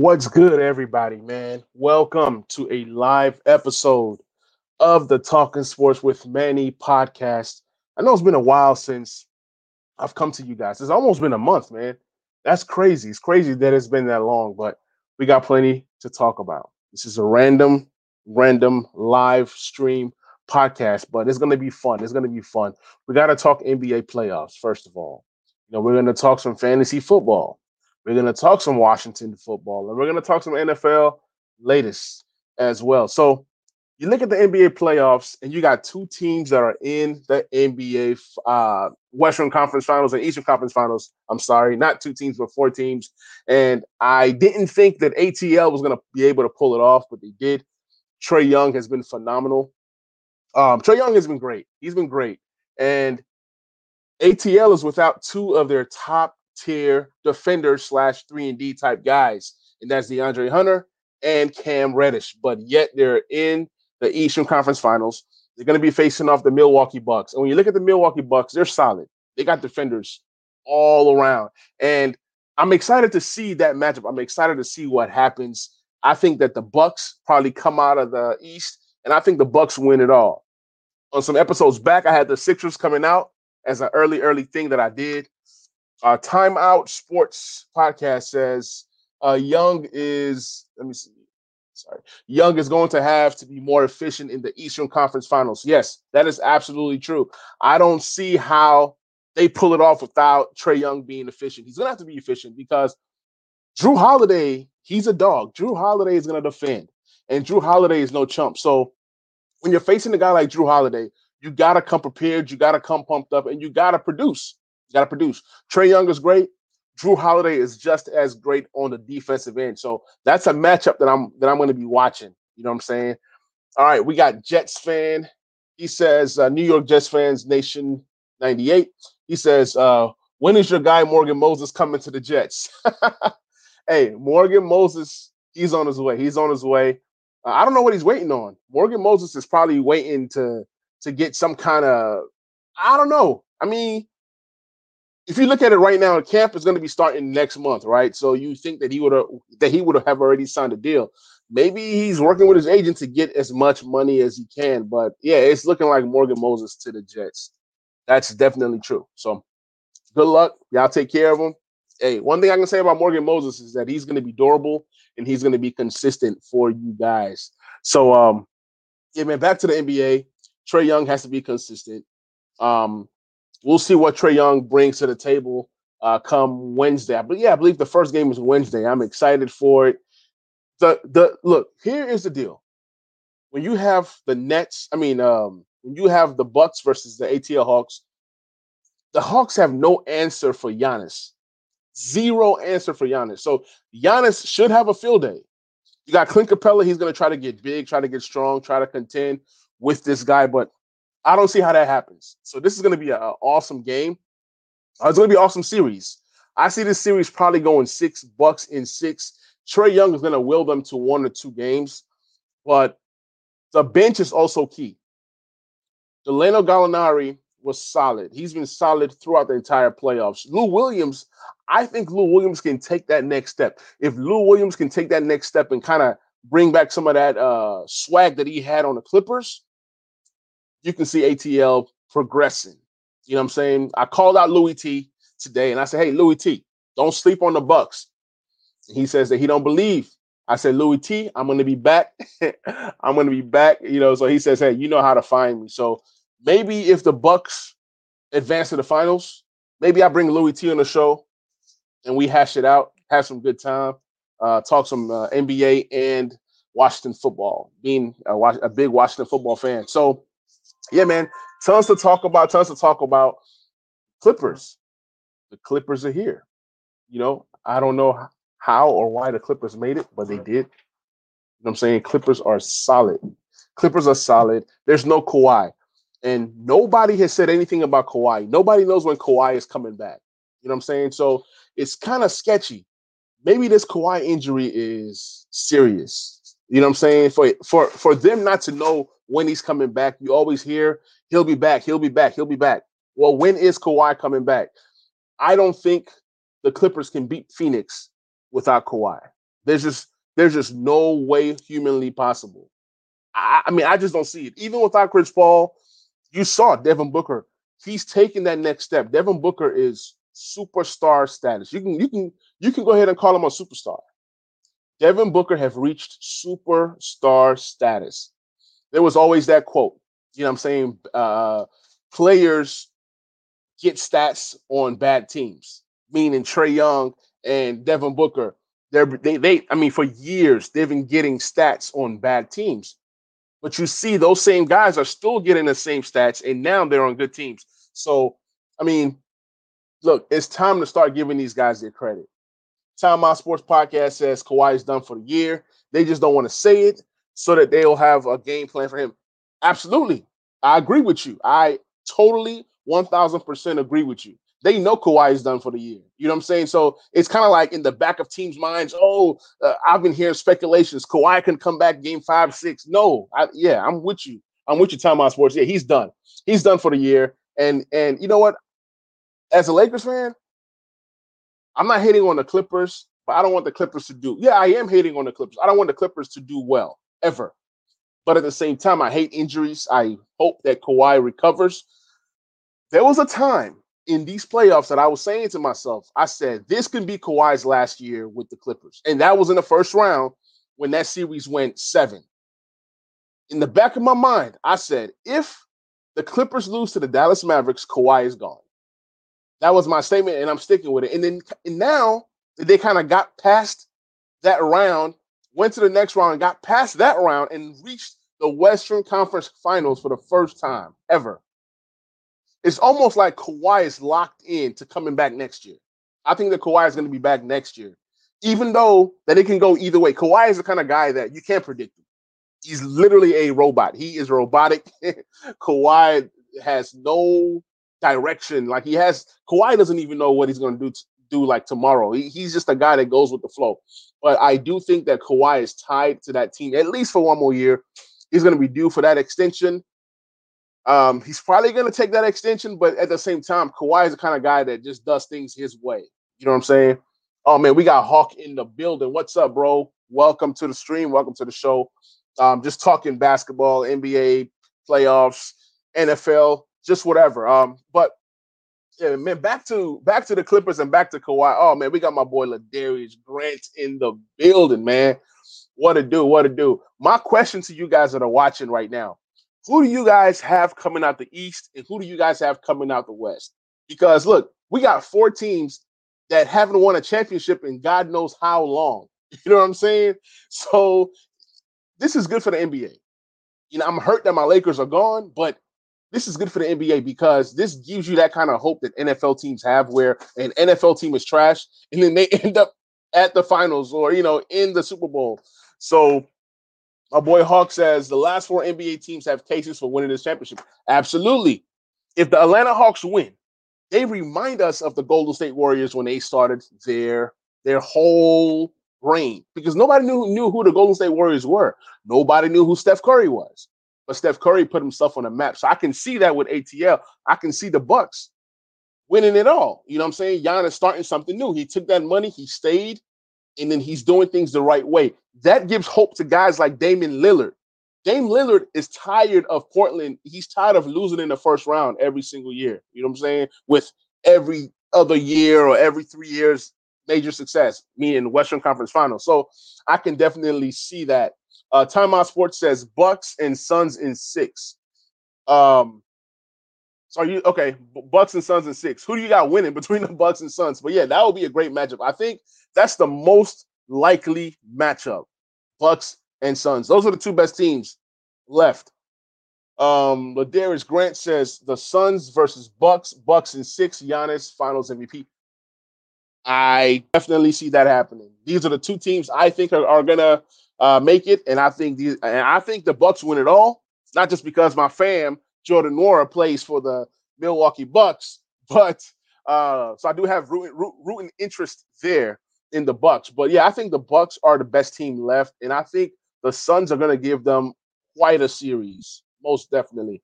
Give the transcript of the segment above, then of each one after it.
What's good, everybody, man? Welcome to a live episode of the Talking Sports with Manny podcast. I know it's been a while since I've come to you guys. It's almost been a month, man. That's crazy. It's crazy that it's been that long, but we got plenty to talk about. This is a random, random live stream podcast, but it's going to be fun. It's going to be fun. We got to talk NBA playoffs, first of all. You know, we're going to talk some fantasy football. We're going to talk some Washington football, and we're going to talk some NFL latest as well. So you look at the NBA playoffs, and you got two teams that are in the NBA uh, Western Conference Finals and Eastern Conference Finals. I'm sorry, not two teams, but four teams. And I didn't think that ATL was going to be able to pull it off, but they did. Trae Young has been phenomenal. Um, Trae Young has been great. He's been great. And ATL is without two of their top tier defender slash three and D type guys, and that's DeAndre Hunter and Cam Reddish. But yet they're in the Eastern Conference Finals. They're going to be facing off the Milwaukee Bucks, and when you look at the Milwaukee Bucks, they're solid. They got defenders all around, and I'm excited to see that matchup. I'm excited to see what happens. I think that the Bucks probably come out of the East, and I think the Bucks win it all. On some episodes back, I had the Sixers coming out as an early, early thing that I did. Uh, Time Out Sports podcast says uh, Young is, let me see, sorry, Young is going to have to be more efficient in the Eastern Conference Finals. Yes, that is absolutely true. I don't see how they pull it off without Trae Young being efficient. He's going to have to be efficient because Jrue Holiday, he's a dog. Jrue Holiday is going to defend, and Jrue Holiday is no chump. So when you're facing a guy like Jrue Holiday, you got to come prepared, you got to come pumped up, and you got to produce. Got to produce. Trae Young is great. Jrue Holiday is just as great on the defensive end. So that's a matchup that I'm that I'm going to be watching. You know what I'm saying? All right, we got Jets fan. He says uh, New York Jets fans Nation 98. He says uh, when is your guy Morgan Moses coming to the Jets? hey, Morgan Moses, he's on his way. He's on his way. Uh, I don't know what he's waiting on. Morgan Moses is probably waiting to to get some kind of I don't know. I mean, if you look at it right now, camp is going to be starting next month, right? So you think that he would have that he would have already signed a deal. Maybe he's working with his agent to get as much money as he can. But yeah, it's looking like Morgan Moses to the Jets. That's definitely true. So good luck. Y'all take care of him. Hey, one thing I can say about Morgan Moses is that he's going to be durable and he's going to be consistent for you guys. So um yeah, man, back to the NBA. Trae Young has to be consistent. Um, we'll see what Trae Young brings to the table uh, come Wednesday. But yeah, I believe the first game is Wednesday. I'm excited for it. The the look here is the deal. When you have the Nets, I mean, um, when you have the Bucks versus the ATL Hawks, the Hawks have no answer for Giannis. Zero answer for Giannis. So Giannis should have a field day. You got Clint Capela. He's going to try to get big, try to get strong, try to contend with this guy. But I don't see how that happens. So this is going to be an awesome game. Uh, it's going to be an awesome series. I see this series probably going six bucks in six. Trae Young is going to will them to one or two games, but the bench is also key. Danilo Gallinari was solid. He's been solid throughout the entire playoffs. Lou Williams, I think Lou Williams can take that next step. If Lou Williams can take that next step and kind of bring back some of that uh, swag that he had on the Clippers, you can see ATL progressing. You know what I'm saying? I called out Louis T today and I said, hey, Louis T, don't sleep on the Bucks. And he says that he don't believe. I said, Louis T, I'm gonna be back. I'm gonna be back. You know, so he says, Hey, you know how to find me. So maybe if the Bucks advance to the finals, maybe I bring Louis T on the show and we hash it out, have some good time, uh, talk some uh, NBA and Washington football, being a, a big Washington football fan. So yeah, man, tons to talk about, tons to talk about. Clippers. The Clippers are here. You know, I don't know how or why the Clippers made it, but they did. You know what I'm saying? Clippers are solid. Clippers are solid. There's no Kawhi. And nobody has said anything about Kawhi. Nobody knows when Kawhi is coming back. You know what I'm saying? So it's kind of sketchy. Maybe this Kawhi injury is serious. You know what I'm saying? For for for them not to know when he's coming back. You always hear he'll be back, he'll be back, he'll be back. Well, when is Kawhi coming back? I don't think the Clippers can beat Phoenix without Kawhi. There's just there's just no way humanly possible. I, I mean, I just don't see it. Even without Chris Paul, you saw Devin Booker. He's taking that next step. Devin Booker is superstar status. You can you can you can go ahead and call him a superstar. Devin Booker have reached superstar status. There was always that quote. You know what I'm saying? Uh, players get stats on bad teams, meaning Trae Young and Devin Booker. They're, they, they, I mean, for years, they've been getting stats on bad teams. But you see, those same guys are still getting the same stats, and now they're on good teams. So, I mean, look, it's time to start giving these guys their credit. Time Out Sports Podcast says Kawhi is done for the year. They just don't want to say it so that they'll have a game plan for him. Absolutely. I agree with you. I totally 1000% agree with you. They know Kawhi is done for the year. You know what I'm saying? So it's kind of like in the back of teams' minds. Oh, uh, I've been hearing speculations. Kawhi can come back game five, six. No, I, yeah, I'm with you. I'm with you, Time Out Sports. Yeah, he's done. He's done for the year. And and you know what? As a Lakers fan, I'm not hating on the Clippers, but I don't want the Clippers to do. Yeah, I am hating on the Clippers. I don't want the Clippers to do well ever. But at the same time, I hate injuries. I hope that Kawhi recovers. There was a time in these playoffs that I was saying to myself, I said, this can be Kawhi's last year with the Clippers. And that was in the first round when that series went seven. In the back of my mind, I said, if the Clippers lose to the Dallas Mavericks, Kawhi is gone. That was my statement, and I'm sticking with it. And then and now they kind of got past that round, went to the next round, got past that round and reached the Western Conference Finals for the first time ever. It's almost like Kawhi is locked in to coming back next year. I think that Kawhi is going to be back next year, even though that it can go either way. Kawhi is the kind of guy that you can't predict. Him. He's literally a robot. He is robotic. Kawhi has no direction. Like he has Kawhi doesn't even know what he's going to do do like tomorrow. He, he's just a guy that goes with the flow. But I do think that Kawhi is tied to that team at least for one more year. He's going to be due for that extension. Um, he's probably going to take that extension, but at the same time, Kawhi is the kind of guy that just does things his way. You know what I'm saying? Oh man, we got Hawk in the building. What's up, bro? Welcome to the stream. Welcome to the show. Um, just talking basketball, NBA playoffs, NFL, just whatever. Um, but yeah, man, back to back to the Clippers and back to Kawhi. Oh man, we got my boy Ladarius Grant in the building, man. What to do? What to do? My question to you guys that are watching right now: Who do you guys have coming out the East, and who do you guys have coming out the West? Because look, we got four teams that haven't won a championship in God knows how long. You know what I'm saying? So this is good for the NBA. You know, I'm hurt that my Lakers are gone, but this is good for the NBA because this gives you that kind of hope that NFL teams have where an NFL team is trash and then they end up at the finals or you know in the Super Bowl. So my boy Hawk says the last four NBA teams have cases for winning this championship. Absolutely. If the Atlanta Hawks win, they remind us of the Golden State Warriors when they started their their whole reign because nobody knew knew who the Golden State Warriors were. Nobody knew who Steph Curry was but Steph Curry put himself on the map. So I can see that with ATL. I can see the Bucks winning it all. You know what I'm saying? Giannis starting something new. He took that money, he stayed, and then he's doing things the right way. That gives hope to guys like Damian Lillard. Dame Lillard is tired of Portland. He's tired of losing in the first round every single year. You know what I'm saying? With every other year or every three years, major success, meaning Western Conference Finals. So I can definitely see that uh, Timeout Sports says Bucks and Suns in six. Um, so are you okay? Bucks and Suns in six. Who do you got winning between the Bucks and Suns? But yeah, that would be a great matchup. I think that's the most likely matchup. Bucks and Suns. Those are the two best teams left. Um, Ladarius Grant says the Suns versus Bucks, Bucks in six, Giannis Finals MVP. I definitely see that happening. These are the two teams I think are, are gonna uh, make it, and I think these, and I think the Bucks win it all. Not just because my fam Jordan Nwora plays for the Milwaukee Bucks, but uh, so I do have rooting, rooting interest there in the Bucks. But yeah, I think the Bucks are the best team left, and I think the Suns are going to give them quite a series, most definitely.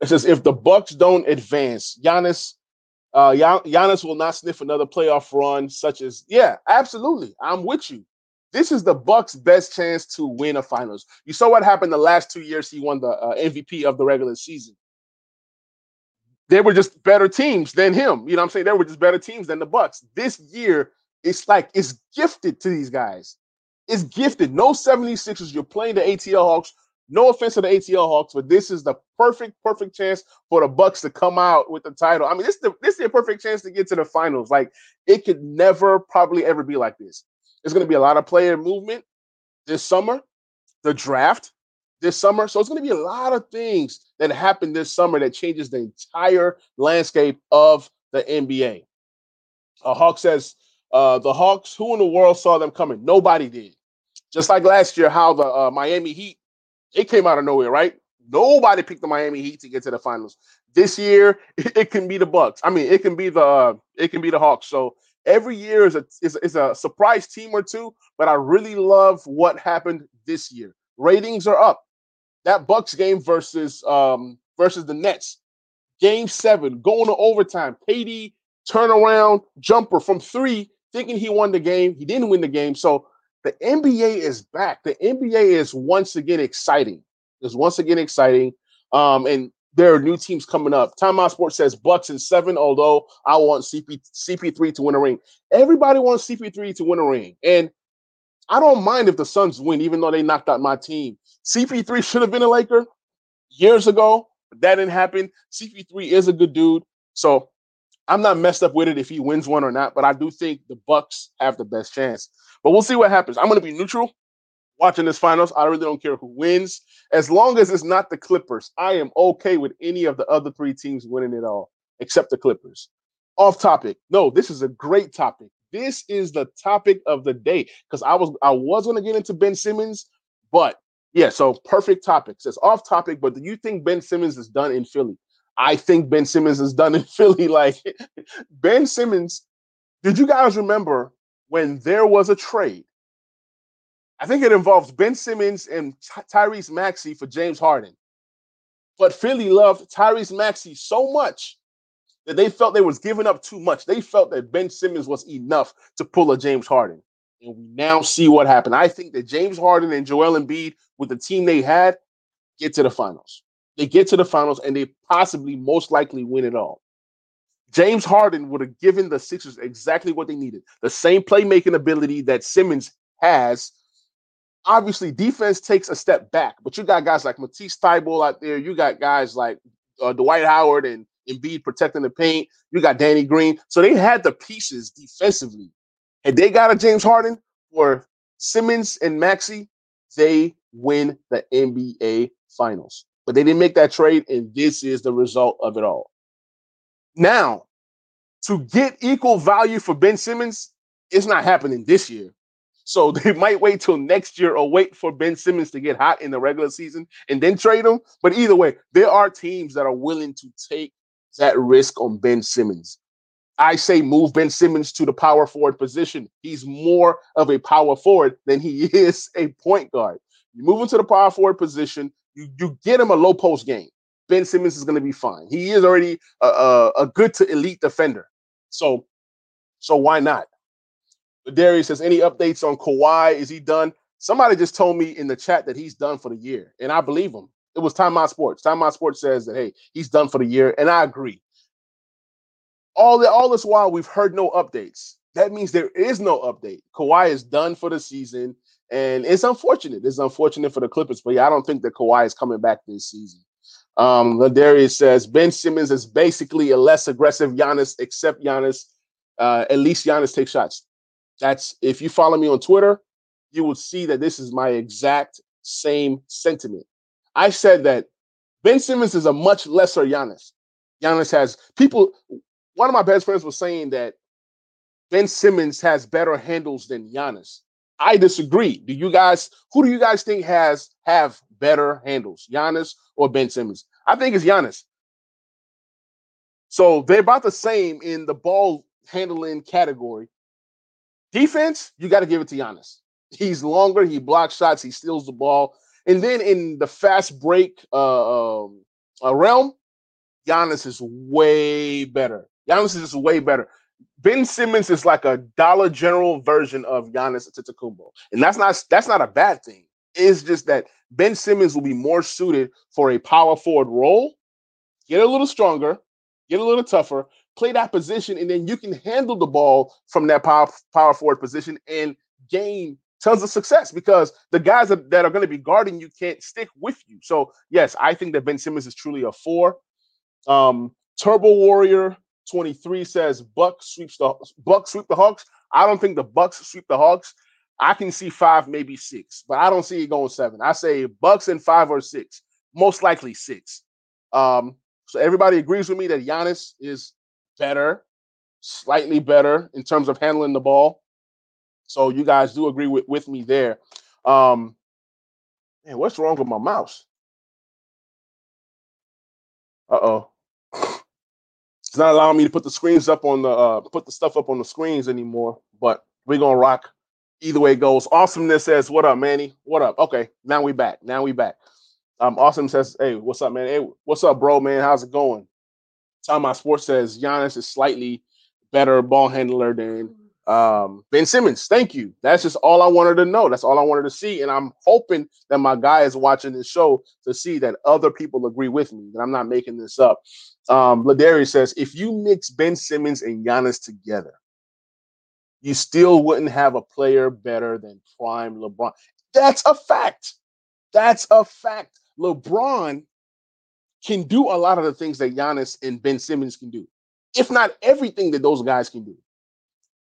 It says if the Bucks don't advance, Giannis, uh, Giannis will not sniff another playoff run, such as yeah, absolutely, I'm with you. This is the Bucks' best chance to win a finals. You saw what happened the last two years. He won the uh, MVP of the regular season. They were just better teams than him. You know what I'm saying? They were just better teams than the Bucks. This year, it's like it's gifted to these guys. It's gifted. No 76ers. You're playing the ATL Hawks. No offense to the ATL Hawks, but this is the perfect, perfect chance for the Bucks to come out with the title. I mean, this is the, this is a perfect chance to get to the finals. Like it could never, probably ever be like this. There's going to be a lot of player movement this summer, the draft this summer. So it's going to be a lot of things that happen this summer that changes the entire landscape of the NBA. Uh, Hawk says uh, the Hawks, who in the world saw them coming? Nobody did. Just like last year, how the uh, Miami Heat, it came out of nowhere, right? Nobody picked the Miami Heat to get to the finals. This year, it, it can be the Bucks. I mean, it can be the uh, it can be the Hawks. So every year is a is, is a surprise team or two. But I really love what happened this year. Ratings are up. That Bucks game versus um versus the Nets, game seven, going to overtime. KD turnaround jumper from three, thinking he won the game. He didn't win the game. So the NBA is back. The NBA is once again exciting. Is once again exciting. Um, and there are new teams coming up. Time Out Sports says Bucks in seven, although I want CP, CP3 to win a ring. Everybody wants CP3 to win a ring. And I don't mind if the Suns win, even though they knocked out my team. CP3 should have been a Laker years ago, but that didn't happen. CP3 is a good dude. So I'm not messed up with it if he wins one or not, but I do think the Bucks have the best chance. But we'll see what happens. I'm going to be neutral watching this finals. I really don't care who wins. As long as it's not the Clippers, I am okay with any of the other three teams winning it all, except the Clippers. Off topic. No, this is a great topic. This is the topic of the day because I was I was going to get into Ben Simmons, but yeah, so perfect topic. Says off topic, but do you think Ben Simmons is done in Philly? I think Ben Simmons is done in Philly. Like Ben Simmons, did you guys remember when there was a trade. I think it involves Ben Simmons and Ty- Tyrese Maxey for James Harden. But Philly loved Tyrese Maxey so much that they felt they was giving up too much. They felt that Ben Simmons was enough to pull a James Harden. And we now see what happened. I think that James Harden and Joel Embiid, with the team they had, get to the finals. They get to the finals and they possibly most likely win it all. James Harden would have given the Sixers exactly what they needed the same playmaking ability that Simmons has. Obviously, defense takes a step back, but you got guys like Matisse Thybulle out there. You got guys like uh, Dwight Howard and Embiid protecting the paint. You got Danny Green. So they had the pieces defensively. And they got a James Harden for Simmons and Maxey, they win the NBA Finals. But they didn't make that trade, and this is the result of it all. Now, to get equal value for Ben Simmons, it's not happening this year. So they might wait till next year or wait for Ben Simmons to get hot in the regular season and then trade him. But either way, there are teams that are willing to take that risk on Ben Simmons. I say move Ben Simmons to the power forward position. He's more of a power forward than he is a point guard. You move him to the power forward position, you, you get him a low post game. Ben Simmons is going to be fine. He is already a, a, a, good to elite defender. So, so why not? Darius says, any updates on Kawhi? Is he done? Somebody just told me in the chat that he's done for the year, and I believe him. It was Time Out Sports. Time Out Sports says that hey, he's done for the year, and I agree. All the, all this while we've heard no updates. That means there is no update. Kawhi is done for the season, and it's unfortunate. It's unfortunate for the Clippers, but yeah, I don't think that Kawhi is coming back this season. Um, Ladarius says Ben Simmons is basically a less aggressive Giannis, except Giannis. Uh, at least Giannis takes shots. That's if you follow me on Twitter, you will see that this is my exact same sentiment. I said that Ben Simmons is a much lesser Giannis. Giannis has people. One of my best friends was saying that Ben Simmons has better handles than Giannis. I disagree. Do you guys? Who do you guys think has have better handles, Giannis or Ben Simmons? I think it's Giannis. So they're about the same in the ball handling category. Defense, you got to give it to Giannis. He's longer. He blocks shots. He steals the ball. And then in the fast break uh, um, uh, realm, Giannis is way better. Giannis is just way better. Ben Simmons is like a Dollar General version of Giannis Antetokounmpo, and that's not that's not a bad thing. It's just that Ben Simmons will be more suited for a power forward role. Get a little stronger, get a little tougher, play that position, and then you can handle the ball from that power power forward position and gain tons of success because the guys that, that are going to be guarding you can't stick with you. So yes, I think that Ben Simmons is truly a four. Um, Turbo Warrior 23 says Buck sweeps the Buck sweep the Hawks. I don't think the Bucks sweep the Hawks. I can see five, maybe six, but I don't see it going seven. I say Bucks and five or six, most likely six. Um, so everybody agrees with me that Giannis is better, slightly better in terms of handling the ball. So you guys do agree with, with me there. Um, man, what's wrong with my mouse? Uh oh. It's not allowing me to put the screens up on the uh, put the stuff up on the screens anymore. But we're gonna rock either way it goes. Awesomeness says, "What up, Manny? What up?" Okay, now we back. Now we back. Um, awesome says, "Hey, what's up, man? Hey, what's up, bro, man? How's it going?" Time My Sports says Giannis is slightly better ball handler than um, Ben Simmons. Thank you. That's just all I wanted to know. That's all I wanted to see, and I'm hoping that my guy is watching this show to see that other people agree with me. That I'm not making this up. Um, Ladarius says, if you mix Ben Simmons and Giannis together, you still wouldn't have a player better than prime LeBron. That's a fact. That's a fact. LeBron can do a lot of the things that Giannis and Ben Simmons can do, if not everything that those guys can do.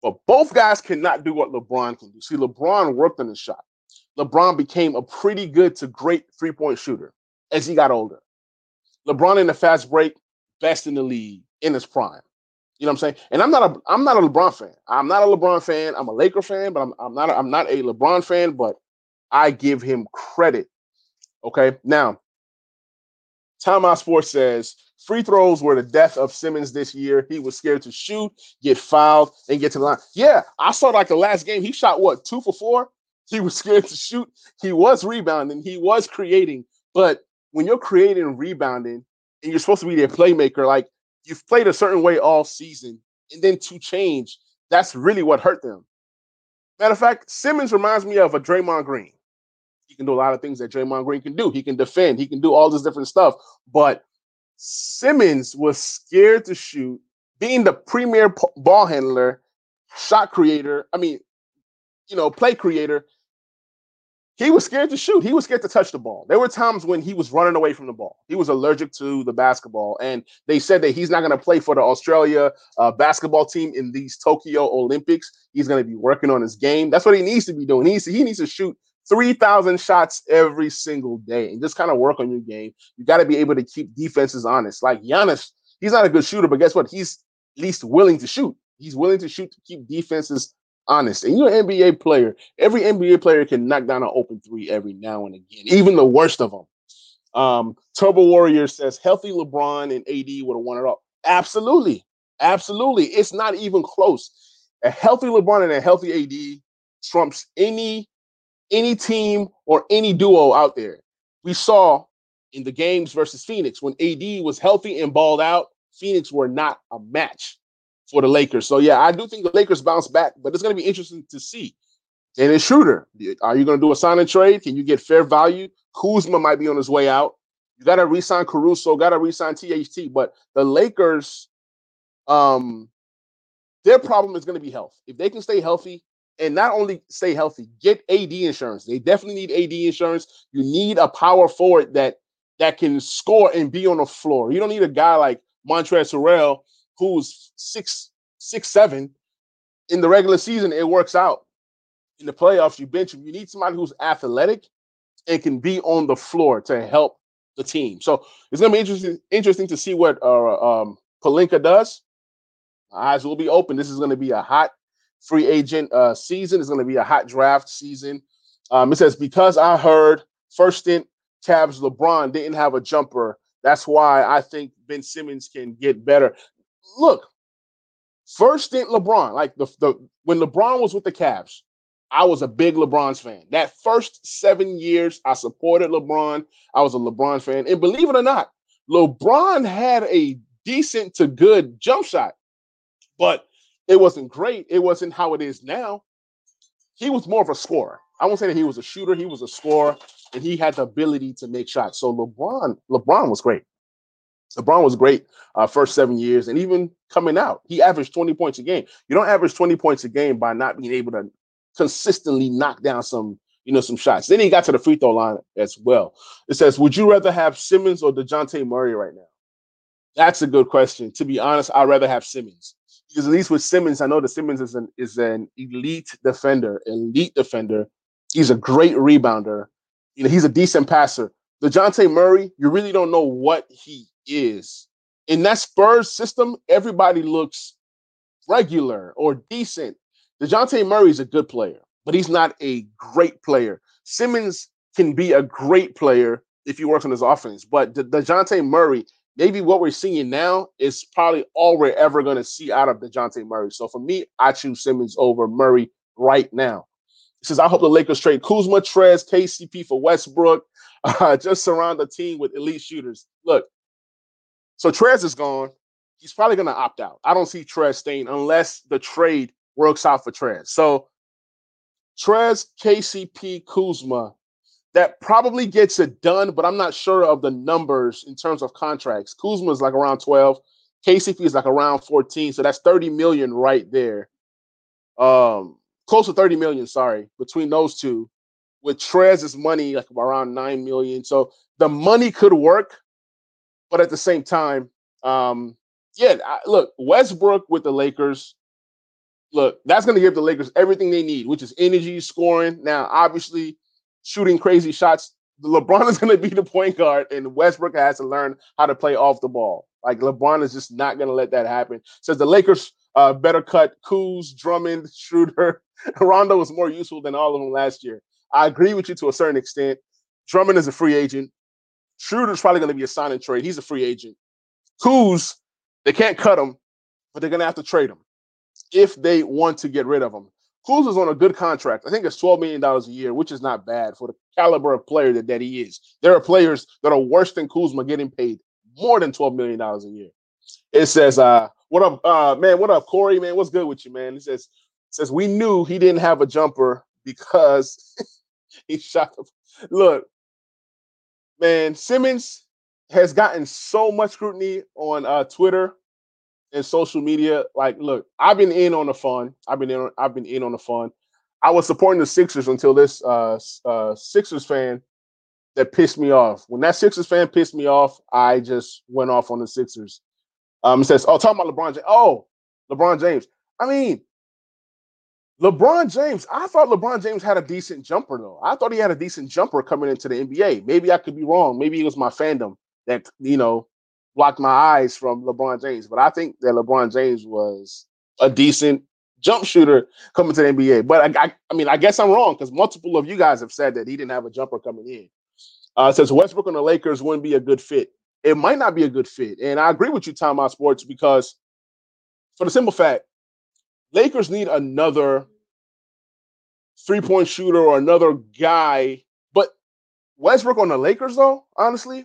But both guys cannot do what LeBron can do. See, LeBron worked on his shot. LeBron became a pretty good to great three point shooter as he got older. LeBron in the fast break, best in the league in his prime. You know what I'm saying? And I'm not a I'm not a LeBron fan. I'm not a LeBron fan. I'm a Laker fan, but I'm I'm not a, I'm not a LeBron fan. But I give him credit. Okay, now Timeout Sports says free throws were the death of Simmons this year. He was scared to shoot, get fouled, and get to the line. Yeah, I saw like the last game. He shot what two for four. He was scared to shoot. He was rebounding. He was creating. But when you're creating rebounding, and you're supposed to be their playmaker, like you've played a certain way all season, and then to change, that's really what hurt them. Matter of fact, Simmons reminds me of a Draymond Green. Can do a lot of things that Draymond Green can do. He can defend, he can do all this different stuff. But Simmons was scared to shoot, being the premier ball handler, shot creator. I mean, you know, play creator. He was scared to shoot. He was scared to touch the ball. There were times when he was running away from the ball. He was allergic to the basketball, and they said that he's not going to play for the Australia uh, basketball team in these Tokyo Olympics. He's going to be working on his game. That's what he needs to be doing. He needs to, he needs to shoot 3,000 shots every single day and just kind of work on your game. You got to be able to keep defenses honest. Like Giannis, he's not a good shooter, but guess what? He's least willing to shoot. He's willing to shoot to keep defenses honest. And you're an NBA player. Every NBA player can knock down an open three every now and again, even the worst of them. Um, Turbo Warrior says healthy LeBron and AD would have won it all. Absolutely. Absolutely. It's not even close. A healthy LeBron and a healthy AD trumps any any team or any duo out there. We saw in the games versus Phoenix when AD was healthy and balled out, Phoenix were not a match for the Lakers. So yeah, I do think the Lakers bounce back, but it's going to be interesting to see. And it's Schroeder. Are you going to do a sign and trade? Can you get fair value? Kuzma might be on his way out. You got to resign Caruso, got to resign THT. But the Lakers, um, their problem is going to be health. If they can stay healthy, and not only stay healthy, get AD insurance. They definitely need AD insurance. You need a power forward that that can score and be on the floor. You don't need a guy like Montrezl Harrell who's six six seven. In the regular season, it works out. In the playoffs, you bench him. You need somebody who's athletic and can be on the floor to help the team. So it's going to be interesting interesting to see what uh, um, Pelinka does. eyes will be open. This is going to be a hot free agent uh, season. It's going to be a hot draft season. Um, it says because I heard first stint Cavs LeBron didn't have a jumper. That's why I think Ben Simmons can get better. Look, first stint LeBron, like the, the when LeBron was with the Cavs, I was a big LeBron's fan. That first seven years, I supported LeBron. I was a LeBron fan, and believe it or not, LeBron had a decent to good jump shot, but It wasn't great. It wasn't how it is now. He was more of a scorer. I won't say that he was a shooter. He was a scorer, and he had the ability to make shots. So LeBron, LeBron was great. LeBron was great uh, first seven years, and even coming out, he averaged 20 points a game. You don't average 20 points a game by not being able to consistently knock down some, you know, some shots. Then he got to the free throw line as well. It says, "Would you rather have Simmons or Dejounte Murray right now?" That's a good question. To be honest, I'd rather have Simmons because at least with Simmons, I know that Simmons is an is an elite defender, elite defender. He's a great rebounder. You know, he's a decent passer. Dejounte Murray, you really don't know what he is. In that Spurs system, everybody looks regular or decent. DeJounte Murray is a good player, but he's not a great player. Simmons can be a great player if he works on his offense, but De- DeJounte Murray, maybe what we're seeing now is probably all we're ever going to see out of DeJounte Murray. So for me, I choose Simmons over Murray right now. He says, I hope the Lakers trade Kuzma, Trez, KCP for Westbrook. Uh, just surround the team with elite shooters. Look, so Trez is gone. He's probably going to opt out. I don't see Trez staying unless the trade works out for Trez. So Trez, KCP, Kuzma, that probably gets it done, but I'm not sure of the numbers in terms of contracts. Kuzma is like around 12. KCP is like around 14. So that's 30 million right there. Um, close to 30 million, sorry, between those two. With Trez's money, like around 9 million. So the money could work, but at the same time, um, yeah, I, look, Westbrook with the Lakers, look, that's going to give the Lakers everything they need, which is energy, scoring. Now, obviously, shooting crazy shots. LeBron is going to be the point guard, and Westbrook has to learn how to play off the ball. Like LeBron is just not going to let that happen. Says the Lakers uh, better cut Kuz, Drummond, Schroeder. Rondo was more useful than all of them last year. I agree with you to a certain extent. Drummond is a free agent. Schroeder's probably going to be a sign and trade. He's a free agent. Kuz, they can't cut him, but they're going to have to trade him if they want to get rid of him. Kuz is on a good contract. I think it's $12 million a year, which is not bad for the caliber of player that, that he is. There are players that are worse than Kuzma getting paid more than $12 million a year. It says, uh, what up, uh, man, what up, Corey, man, what's good with you, man? He says, says, we knew he didn't have a jumper because he shot. Look, man, Simmons has gotten so much scrutiny on uh, Twitter and social media. Like, look, I've been in on the fun. I've been in. I've been in on the fun. I was supporting the Sixers until this uh, uh, Sixers fan that pissed me off. When that Sixers fan pissed me off, I just went off on the Sixers. Um, says, "Oh, talking about LeBron James. Oh, LeBron James. I mean, LeBron James, I thought LeBron James had a decent jumper, though. I thought he had a decent jumper coming into the NBA. Maybe I could be wrong. Maybe it was my fandom that, you know, blocked my eyes from LeBron James. But I think that LeBron James was a decent jump shooter coming to the NBA. But I, I, I mean, I guess I'm wrong because multiple of you guys have said that he didn't have a jumper coming in. Uh, says Westbrook on the Lakers wouldn't be a good fit. It might not be a good fit. And I agree with you, Time Out Sports, because for the simple fact, Lakers need another three point shooter or another guy. But Westbrook on the Lakers, though, honestly,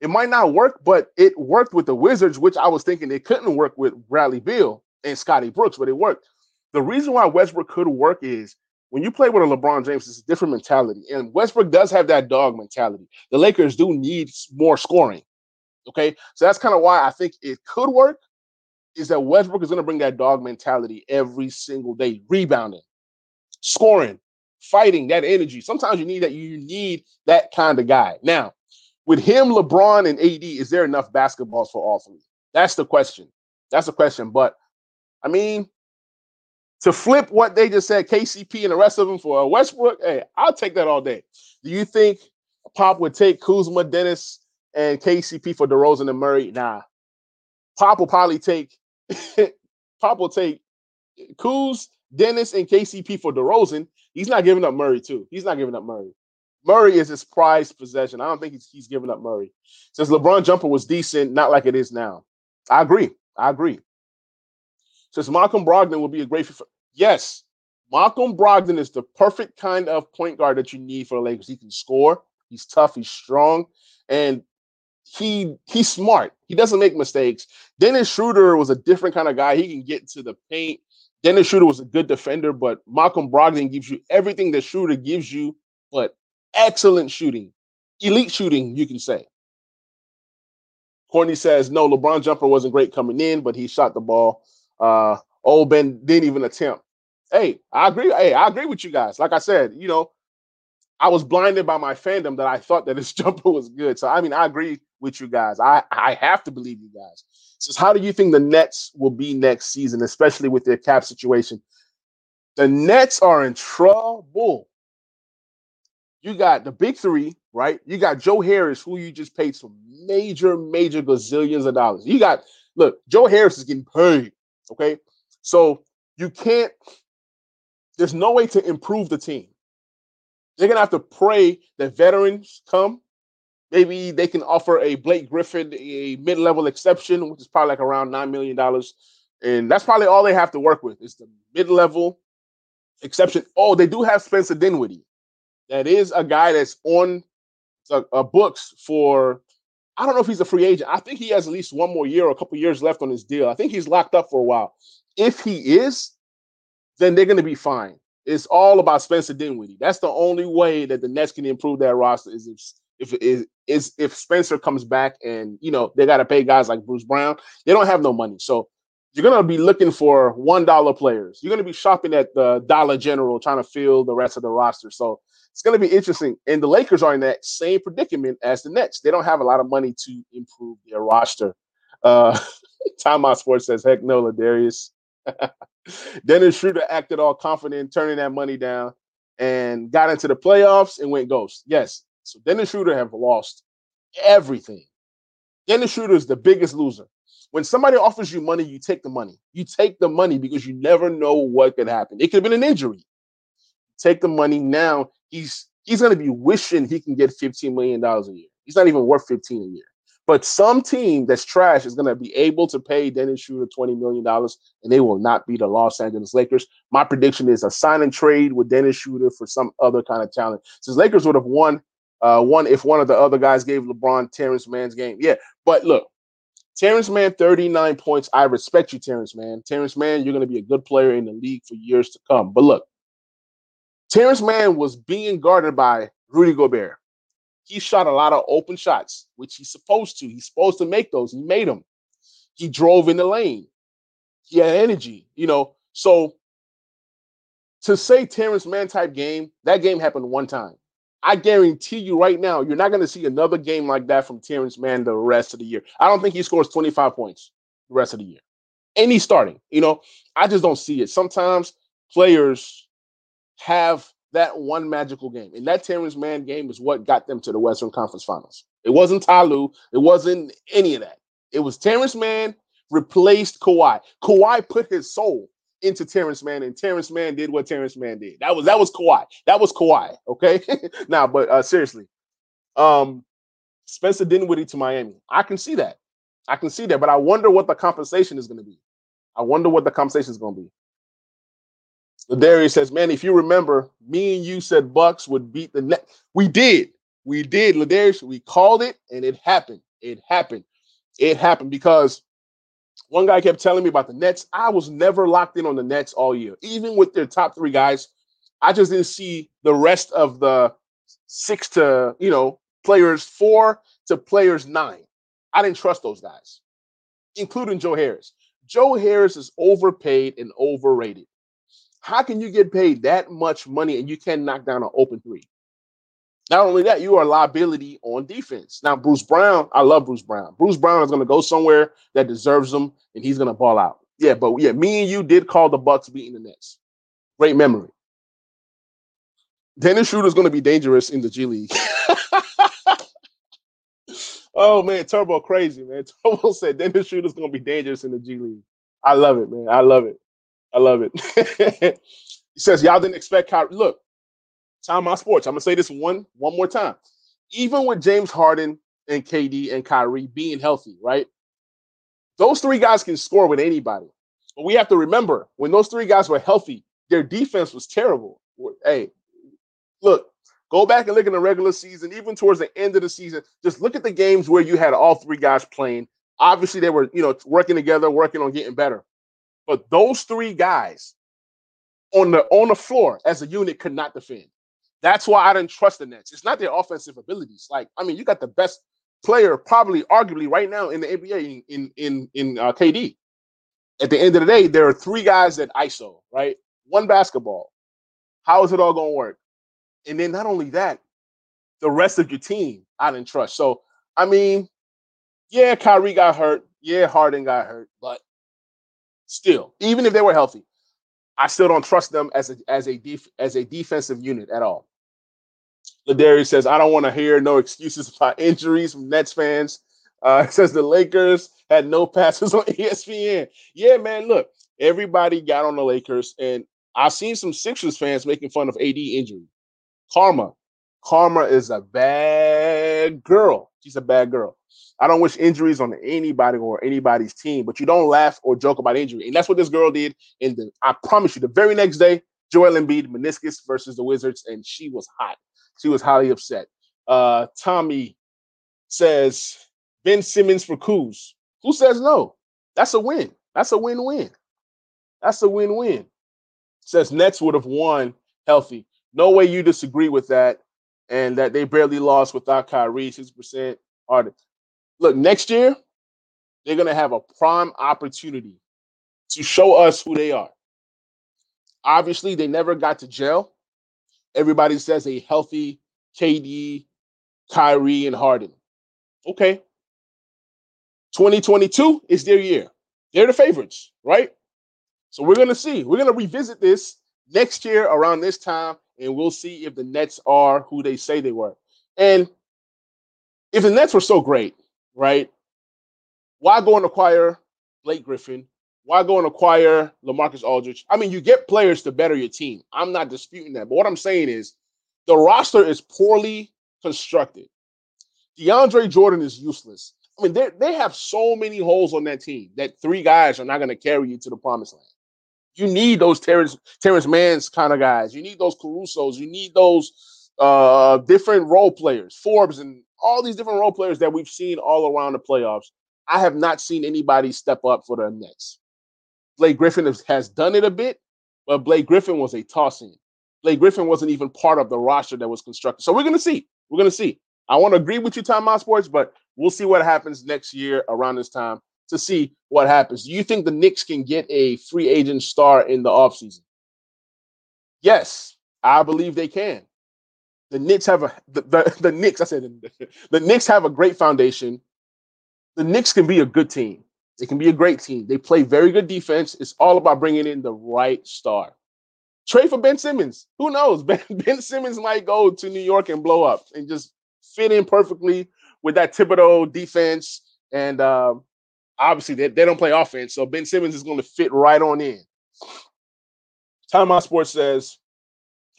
it might not work, but it worked with the Wizards, which I was thinking it couldn't work with Bradley Beal and Scotty Brooks, but it worked. The reason why Westbrook could work is when you play with a LeBron James, it's a different mentality. And Westbrook does have that dog mentality. The Lakers do need more scoring. Okay. So that's kind of why I think it could work is that Westbrook is going to bring that dog mentality every single day, rebounding, scoring, fighting, that energy. Sometimes you need that. You need that kind of guy. Now, with him, LeBron, and AD, is there enough basketballs for all three? That's the question. That's the question. But I mean, to flip what they just said, KCP and the rest of them for Westbrook, hey, I'll take that all day. Do you think Pop would take Kuzma, Dennis, and KCP for DeRozan and Murray? Nah. Pop will probably take Pop will take Kuz, Dennis, and KCP for DeRozan. He's not giving up Murray too. He's not giving up Murray. Murray is his prized possession. I don't think he's, he's giving up Murray. Since LeBron jumper was decent, not like it is now. I agree. I agree. Since Malcolm Brogdon will be a great. For, yes, Malcolm Brogdon is the perfect kind of point guard that you need for the Lakers. He can score. He's tough. He's strong, and he he's smart. He doesn't make mistakes. Dennis Schroeder was a different kind of guy. He can get to the paint. Dennis Schroeder was a good defender, but Malcolm Brogdon gives you everything that Schroeder gives you, but excellent shooting, elite shooting, you can say. Courtney says no. LeBron jumper wasn't great coming in, but he shot the ball. Uh, old Ben didn't even attempt. Hey, I agree. Hey, I agree with you guys. Like I said, you know, I was blinded by my fandom that I thought that his jumper was good. So I mean, I agree with you guys. I I have to believe you guys. Says, how do you think the Nets will be next season, especially with their cap situation? The Nets are in trouble. You got the big three, right? You got Joe Harris, who you just paid some major, major gazillions of dollars. You got look, Joe Harris is getting paid. Okay. So you can't, there's no way to improve the team. They're gonna have to pray that veterans come. Maybe they can offer a Blake Griffin a mid-level exception, which is probably like around nine million dollars, and that's probably all they have to work with is the mid-level exception. Oh, they do have Spencer Dinwiddie. That is a guy that's on a, a uh, books for. I don't know if he's a free agent. I think he has at least one more year or a couple years left on his deal. I think he's locked up for a while. If he is, then they're going to be fine. It's all about Spencer Dinwiddie. That's the only way that the Nets can improve their roster is if if is is if Spencer comes back and you know they got to pay guys like Bruce Brown. They don't have no money, so you're gonna be looking for one dollar players. You're gonna be shopping at the Dollar General trying to fill the rest of the roster. So it's gonna be interesting. And the Lakers are in that same predicament as the Nets. They don't have a lot of money to improve their roster. Uh, Timeout Sports says, "Heck no, Darius." Dennis Schroeder acted all confident, turning that money down, and got into the playoffs and went ghost. Yes, so Dennis Schroeder have lost everything. Dennis Schroeder is the biggest loser. When somebody offers you money, you take the money. You take the money because you never know what could happen. It could have been an injury. Take the money now. He's he's going to be wishing he can get $15 million a year. He's not even worth 15 a year. But some team that's trash is going to be able to pay Dennis Schroeder $20 million, and they will not be the Los Angeles Lakers. My prediction is a sign and trade with Dennis Schroeder for some other kind of talent. Since Lakers would have won uh, one if one of the other guys gave LeBron Terance Mann's game. Yeah, but look, Terance Mann, 39 points. I respect you, Terance Mann. Terance Mann, you're going to be a good player in the league for years to come. But look, Terance Mann was being guarded by Rudy Gobert. He shot a lot of open shots, which he's supposed to. He's supposed to make those. He made them. He drove in the lane. He had energy, you know. So to say Terance Mann type game, that game happened one time. I guarantee you right now, you're not going to see another game like that from Terance Mann the rest of the year. I don't think he scores 25 points the rest of the year. And he's starting. You know, I just don't see it. Sometimes players have that one magical game. And that Terance Mann game is what got them to the Western Conference Finals. It wasn't Ty Lue. It wasn't any of that. It was Terance Mann replaced Kawhi. Kawhi put his soul into Terance Mann, and Terance Mann did what Terance Mann did. That was that was Kawhi. That was Kawhi. Okay. now, but uh, seriously, um, Spencer Dinwiddie to Miami. I can see that. I can see that, but I wonder what the compensation is going to be. I wonder what the compensation is going to be. Darius says, "Man, if you remember, me and you said Bucks would beat the net. We did. We did, Ladarius. We called it, and it happened. It happened. It happened because one guy kept telling me about the Nets. I was never locked in on the Nets all year, even with their top three guys. I just didn't see the rest of the six to you know players four to players nine. I didn't trust those guys, including Joe Harris. Joe Harris is overpaid and overrated. How can you get paid that much money and you can't knock down an open three? Not only that, you are a liability on defense. Now, Bruce Brown, I love Bruce Brown. Bruce Brown is going to go somewhere that deserves him, and he's going to ball out. Yeah, but yeah, me and you did call the Bucks beating the Nets. Great memory. Dennis is going to be dangerous in the G League. oh man, Turbo crazy man. Turbo said Dennis is going to be dangerous in the G League. I love it, man. I love it. I love it. he says y'all didn't expect Kyrie. Look, Time my sports. I'm gonna say this one one more time. Even with James Harden and KD and Kyrie being healthy, right? Those three guys can score with anybody. But we have to remember when those three guys were healthy, their defense was terrible. Hey, look, Go back and look in the regular season, even towards the end of the season. Just look at the games where you had all three guys playing. Obviously, they were, you know, working together, working on getting better. But those three guys on the on the floor as a unit could not defend. That's why I didn't trust the Nets. It's not their offensive abilities. Like, I mean, you got the best player, probably arguably right now in the NBA in in in uh, KD. At the end of the day, there are three guys that ISO, right? One basketball. How is it all going to work? And then not only that, the rest of your team, I didn't trust. So, I mean, yeah, Kyrie got hurt. Yeah, Harden got hurt, but still, even if they were healthy, I still don't trust them as a as a def, as a defensive unit at all. Ladarius says, I don't want to hear no excuses about injuries from Nets fans. Uh, says the Lakers had no passes on ESPN. Yeah, man, look, everybody got on the Lakers, and I've seen some Sixers fans making fun of AD injury. Karma. Karma is a bad girl. She's a bad girl. I don't wish injuries on anybody or anybody's team, but you don't laugh or joke about injury. And that's what this girl did. And I promise you, the very next day, Joel Embiid meniscus versus the Wizards, and she was hot. She was highly upset. Uh, Tommy says Ben Simmons for Kuz. Who says no? That's a win. That's a win-win. That's a win-win. Says Nets would have won healthy. No way you disagree with that, and that they barely lost without Kyrie. Six percent. Look, next year they're gonna have a prime opportunity to show us who they are. Obviously, they never got to jail. Everybody says a healthy KD, Kyrie, and Harden. Okay. 2022 is their year. They're the favorites, right? So we're going to see. We're going to revisit this next year around this time, and we'll see if the Nets are who they say they were. And if the Nets were so great, right? Why go and acquire Blake Griffin? Why go and acquire LaMarcus Aldridge? I mean, you get players to better your team. I'm not disputing that. But what I'm saying is the roster is poorly constructed. DeAndre Jordan is useless. I mean, they they have so many holes on that team that three guys are not going to carry you to the promised land. You need those Terance Terance Mann's kind of guys. You need those Caruso's. You need those uh, different role players, Forbes, and all these different role players that we've seen all around the playoffs. I have not seen anybody step up for the Nets. Blake Griffin has done it a bit, but Blake Griffin was a tossing. Blake Griffin wasn't even part of the roster that was constructed. So we're going to see. We're going to see. I want to agree with you, Time Out Sports, but we'll see what happens next year around this time to see what happens. Do you think the Knicks can get a free agent star in the offseason? Yes, I believe they can. The Knicks have a the, the, the Knicks, I said the, the Knicks have a great foundation. The Knicks can be a good team. They can be a great team. They play very good defense. It's all about bringing in the right star. Trade for Ben Simmons. Who knows? Ben, ben Simmons might go to New York and blow up and just fit in perfectly with that Thibodeau defense. And um, obviously, they, they don't play offense. So Ben Simmons is going to fit right on in. Time Out Sports says,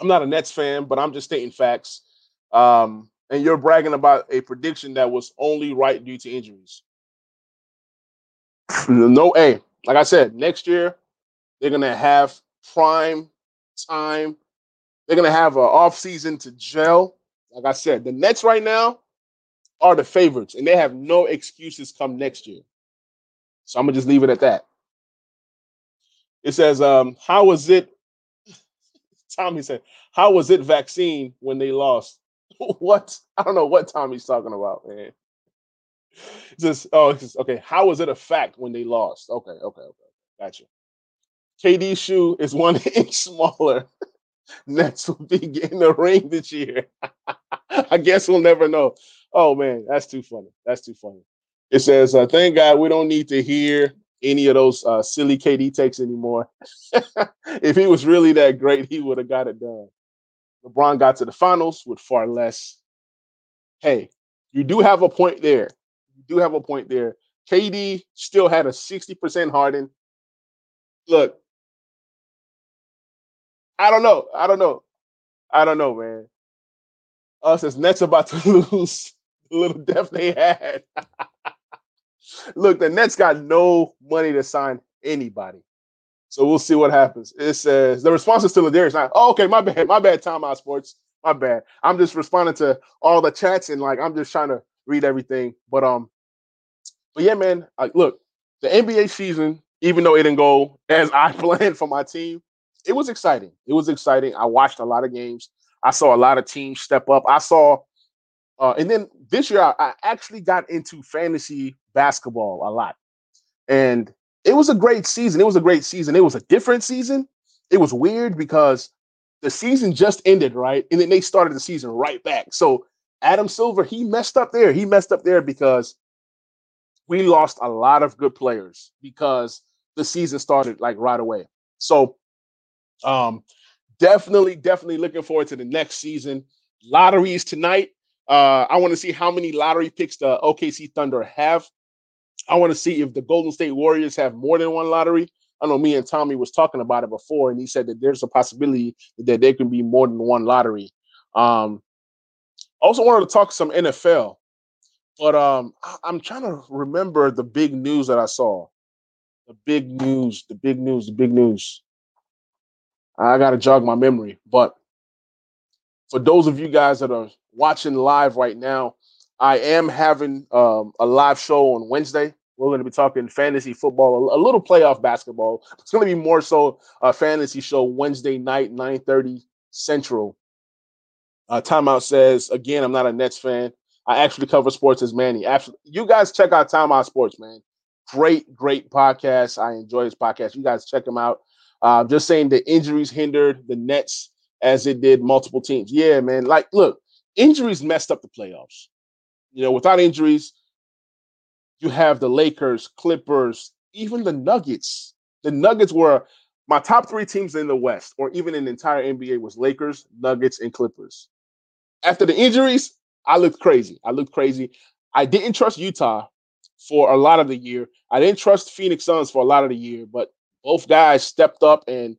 I'm not a Nets fan, but I'm just stating facts. Um, and you're bragging about a prediction that was only right due to injuries. no, a like I said, next year they're gonna have prime time. They're gonna have an off season to gel. Like I said, the Nets right now are the favorites, and they have no excuses come next year. So I'm gonna just leave it at that. It says, um, "How was it?" Tommy said, "How was it vaccine when they lost?" what? I don't know what Tommy's talking about, man. Just oh, just, okay. How was it a fact when they lost? Okay, okay, okay. Gotcha. KD's shoe is one inch smaller. Nets will be getting the ring this year. I guess we'll never know. Oh man, that's too funny. That's too funny. It says, uh, "Thank God we don't need to hear any of those uh, silly KD takes anymore. if he was really that great, he would have got it done. LeBron got to the finals with far less. Hey, you do have a point there. You do have a point there. KD still had a 60% Harden. Look, I don't know. I don't know. I don't know, man. Us as Nets about to lose the little depth they had. Look, the Nets got no money to sign anybody. So we'll see what happens. It says the response is to Ladarius. Not, oh, okay, my bad, my bad. Time out, sports. My bad. I'm just responding to all the chats and like I'm just trying to read everything. But um, but yeah, man. Like, look, the NBA season, even though it didn't go as I planned for my team, it was exciting. It was exciting. I watched a lot of games. I saw a lot of teams step up. I saw, uh, and then this year I, I actually got into fantasy basketball a lot, and it was a great season. It was a great season. It was a different season. It was weird because the season just ended, right? And then they started the season right back. So Adam Silver, he messed up there. He messed up there because we lost a lot of good players because the season started like right away. So um definitely, definitely looking forward to the next season. Lotteries tonight. Uh, I want to see how many lottery picks the OKC Thunder have. I want to see if the Golden State Warriors have more than one lottery. I know me and Tommy was talking about it before, and he said that there's a possibility that there can be more than one lottery. Um, also wanted to talk some NFL, but um, I- I'm trying to remember the big news that I saw. The big news, the big news, the big news. I got to jog my memory, but for those of you guys that are watching live right now, I am having um, a live show on Wednesday. We're going to be talking fantasy football, a, little playoff basketball. It's going to be more so a fantasy show Wednesday night, 9:30 Central. Uh, Timeout says again, I'm not a Nets fan. I actually cover sports as Manny. Actually, you guys check out Timeout Sports, man. Great, great podcast. I enjoy this podcast. You guys check them out. Uh, just saying the injuries hindered the Nets as it did multiple teams. Yeah, man. Like, look, injuries messed up the playoffs. You know, without injuries, you have the Lakers, Clippers, even the Nuggets. The Nuggets were my top three teams in the West, or even in the entire NBA, was Lakers, Nuggets, and Clippers. After the injuries, I looked crazy. I looked crazy. I didn't trust Utah for a lot of the year. I didn't trust Phoenix Suns for a lot of the year, but both guys stepped up and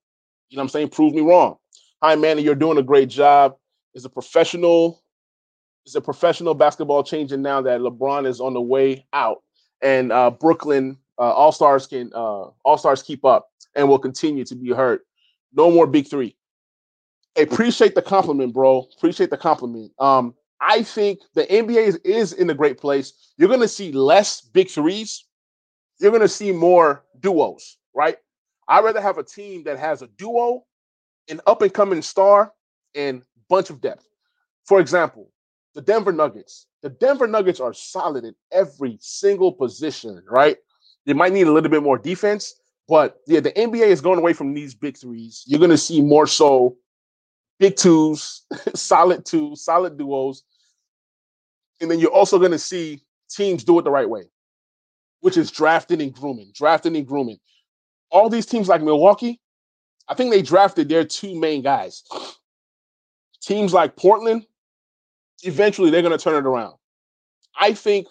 you know what I'm saying, proved me wrong. Hi, Manny, you're doing a great job. Is a professional, is a professional basketball changing now that LeBron is on the way out, and uh, Brooklyn uh, All Stars can uh, All Stars keep up and will continue to be hurt. No more big three. Appreciate the compliment, bro. Appreciate the compliment. Um, I think the NBA is, is in a great place. You're going to see less big threes. You're going to see more duos, right? I'd rather have a team that has a duo, an up and coming star, and bunch of depth. For example, the Denver Nuggets. The Denver Nuggets are solid in every single position, right? They might need a little bit more defense, but yeah, the NBA is going away from these big threes. You're going to see more so big twos, solid twos, solid duos. And then you're also going to see teams do it the right way, which is drafting and grooming, drafting and grooming. All these teams like Milwaukee, I think they drafted their two main guys. Teams like Portland, eventually they're going to turn it around. I think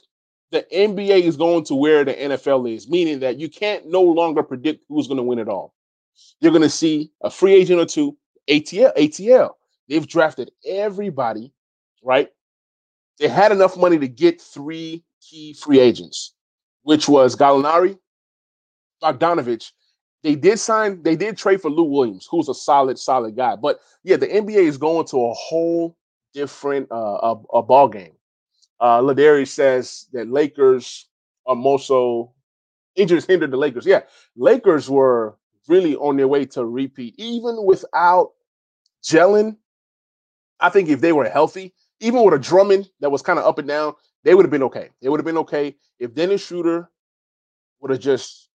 the NBA is going to where the NFL is, meaning that you can't no longer predict who's going to win it all. You're going to see a free agent or two, ATL, ATL. They've drafted everybody, right? They had enough money to get three key free agents, which was Gallinari, Bogdanovic. They did sign, they did trade for Lou Williams, who's a solid, solid guy. But yeah, the NBA is going to a whole different uh, a, a ball game. Uh, Ladari says that Lakers are more so injuries hindered the Lakers. Yeah, Lakers were really on their way to repeat, even without gelling. I think if they were healthy, even with a Drummond that was kind of up and down, they would have been okay. They would have been okay if Dennis Schroeder would have just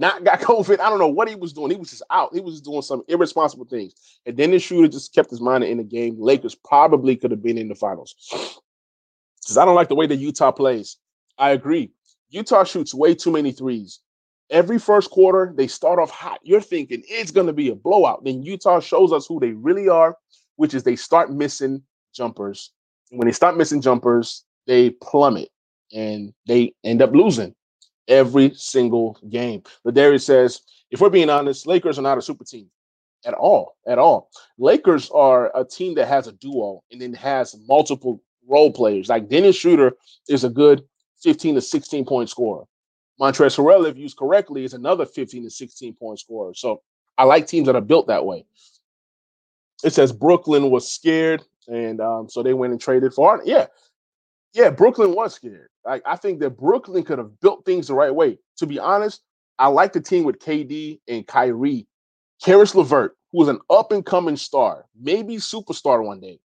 not got COVID. I don't know what he was doing. He was just out. He was doing some irresponsible things. And Dennis Schroeder just kept his mind in the game. Lakers probably could have been in the finals. Because I don't like the way that Utah plays. I agree. Utah shoots way too many threes. Every first quarter, they start off hot. You're thinking it's going to be a blowout. Then Utah shows us who they really are, which is they start missing jumpers. When they start missing jumpers, they plummet and they end up losing every single game. But Darius says, if we're being honest, Lakers are not a super team at all. At all. Lakers are a team that has a duo and then has multiple role players. Like Dennis Schroeder is a good 15 to 16 point scorer. Montrezl Harrell, if used correctly, is another 15 to 16 point scorer. So I like teams that are built that way. It says Brooklyn was scared, and um, so they went and traded for. Yeah, yeah, Brooklyn was scared. Like I think that Brooklyn could have built things the right way. To be honest, I like the team with KD and Kyrie. Caris LeVert, who was an up and coming star, maybe superstar one day.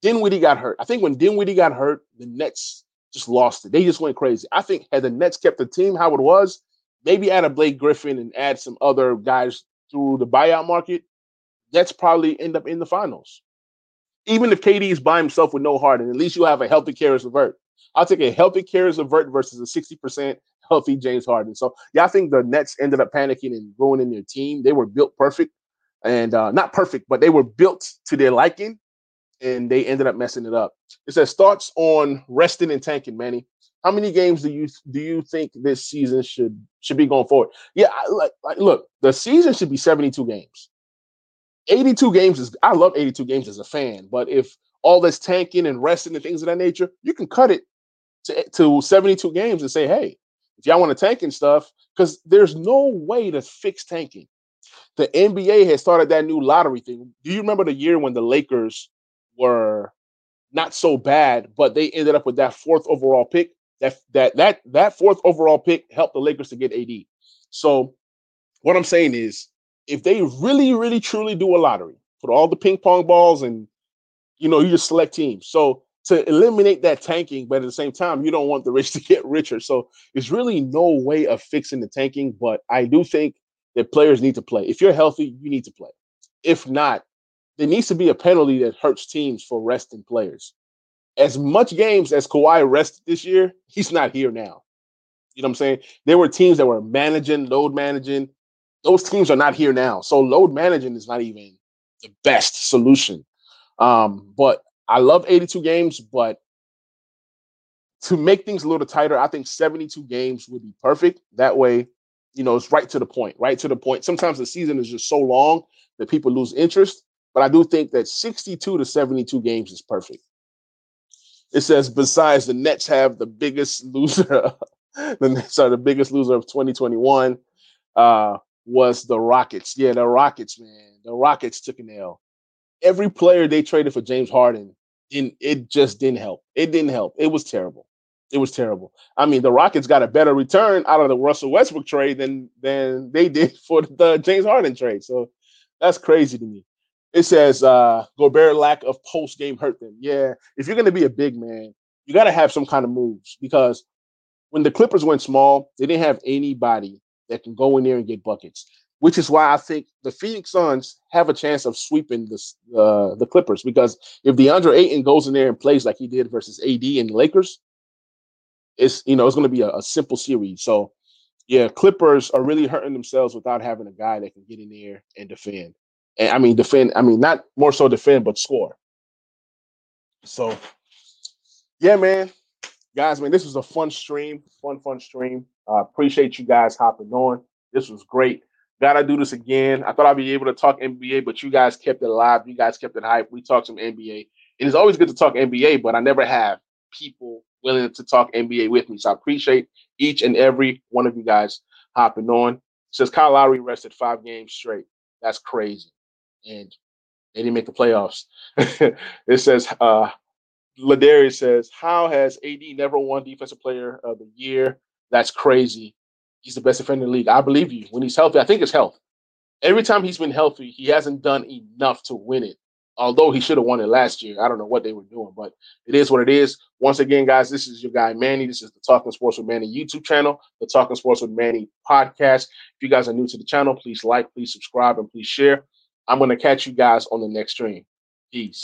Dinwiddie got hurt. I think when Dinwiddie got hurt, the Nets just lost it. They just went crazy. I think had the Nets kept the team how it was, maybe add a Blake Griffin and add some other guys through the buyout market, Nets probably end up in the finals. Even if KD is by himself with no Harden, at least you have a healthy Caris LeVert. I'll take a healthy Caris LeVert versus a 60% healthy James Harden. So yeah, I think the Nets ended up panicking and ruining their team. They were built perfect and uh, not perfect, but they were built to their liking and they ended up messing it up. It says thoughts on resting and tanking, Manny. How many games do you do you think this season should should be going forward? Yeah, like, like look, the season should be 72 games. 82 games is I love 82 games as a fan, but if all this tanking and resting and things of that nature, you can cut it to, to 72 games and say, hey, if y'all want to tank and stuff, because there's no way to fix tanking. The NBA has started that new lottery thing. Do you remember the year when the Lakers were not so bad, but they ended up with that fourth overall pick. That that that that fourth overall pick helped the Lakers to get AD. So what I'm saying is if they really, really truly do a lottery, put all the ping pong balls and you know, you just select teams. So to eliminate that tanking, but at the same time, you don't want the rich to get richer. So there's really no way of fixing the tanking. But I do think that players need to play. If you're healthy, you need to play. If not, there needs to be a penalty that hurts teams for resting players. As much games as Kawhi rested this year, he's not here now. You know what I'm saying? There were teams that were managing, load managing. Those teams are not here now. So load managing is not even the best solution. Um, but I love 82 games, but to make things a little tighter, I think 72 games would be perfect. That way, you know, it's right to the point, right to the point. Sometimes the season is just so long that people lose interest. But I do think that 62 to 72 games is perfect. It says, besides the Nets have the biggest loser, the Nets are the biggest loser of 2021, uh, was the Rockets. Yeah, the Rockets, man. The Rockets took an L. Every player they traded for James Harden, in it just didn't help. It didn't help. It was terrible. It was terrible. I mean, the Rockets got a better return out of the Russell Westbrook trade than than they did for the James Harden trade. So that's crazy to me. It says uh Gobert lack of post game hurt them. Yeah, if you're to be a big man, you got to have some kind of moves because when the Clippers went small, they didn't have anybody that can go in there and get buckets. Which is why I think the Phoenix Suns have a chance of sweeping this, uh, the Clippers because if DeAndre Ayton goes in there and plays like he did versus AD and the Lakers, it's you know it's going to be a, a simple series. So yeah, Clippers are really hurting themselves without having a guy that can get in there and defend and I mean defend. I mean not more so defend, but score. So, yeah, man, guys, man, this was a fun stream, fun, fun stream. Uh, appreciate you guys hopping on. This was great. Gotta do this again. I thought I'd be able to talk NBA, but you guys kept it alive. You guys kept it hype. We talked some NBA. It is always good to talk NBA, but I never have people willing to talk NBA with me. So I appreciate each and every one of you guys hopping on. It says Kyle Lowry rested five games straight. That's crazy and they didn't make the playoffs. it says, uh, Ladarius says, How has AD never won Defensive Player of the Year? That's crazy. He's the best defender in the league. I believe you. When he's healthy, I think it's health. Every time he's been healthy, he hasn't done enough to win it. Although he should have won it last year. I don't know what they were doing, but it is what it is. Once again, guys, this is your guy Manny. This is the Talking Sports with Manny YouTube channel, the Talking Sports with Manny podcast. If you guys are new to the channel, please like, please subscribe, and please share. I'm going to catch you guys on the next stream. Peace.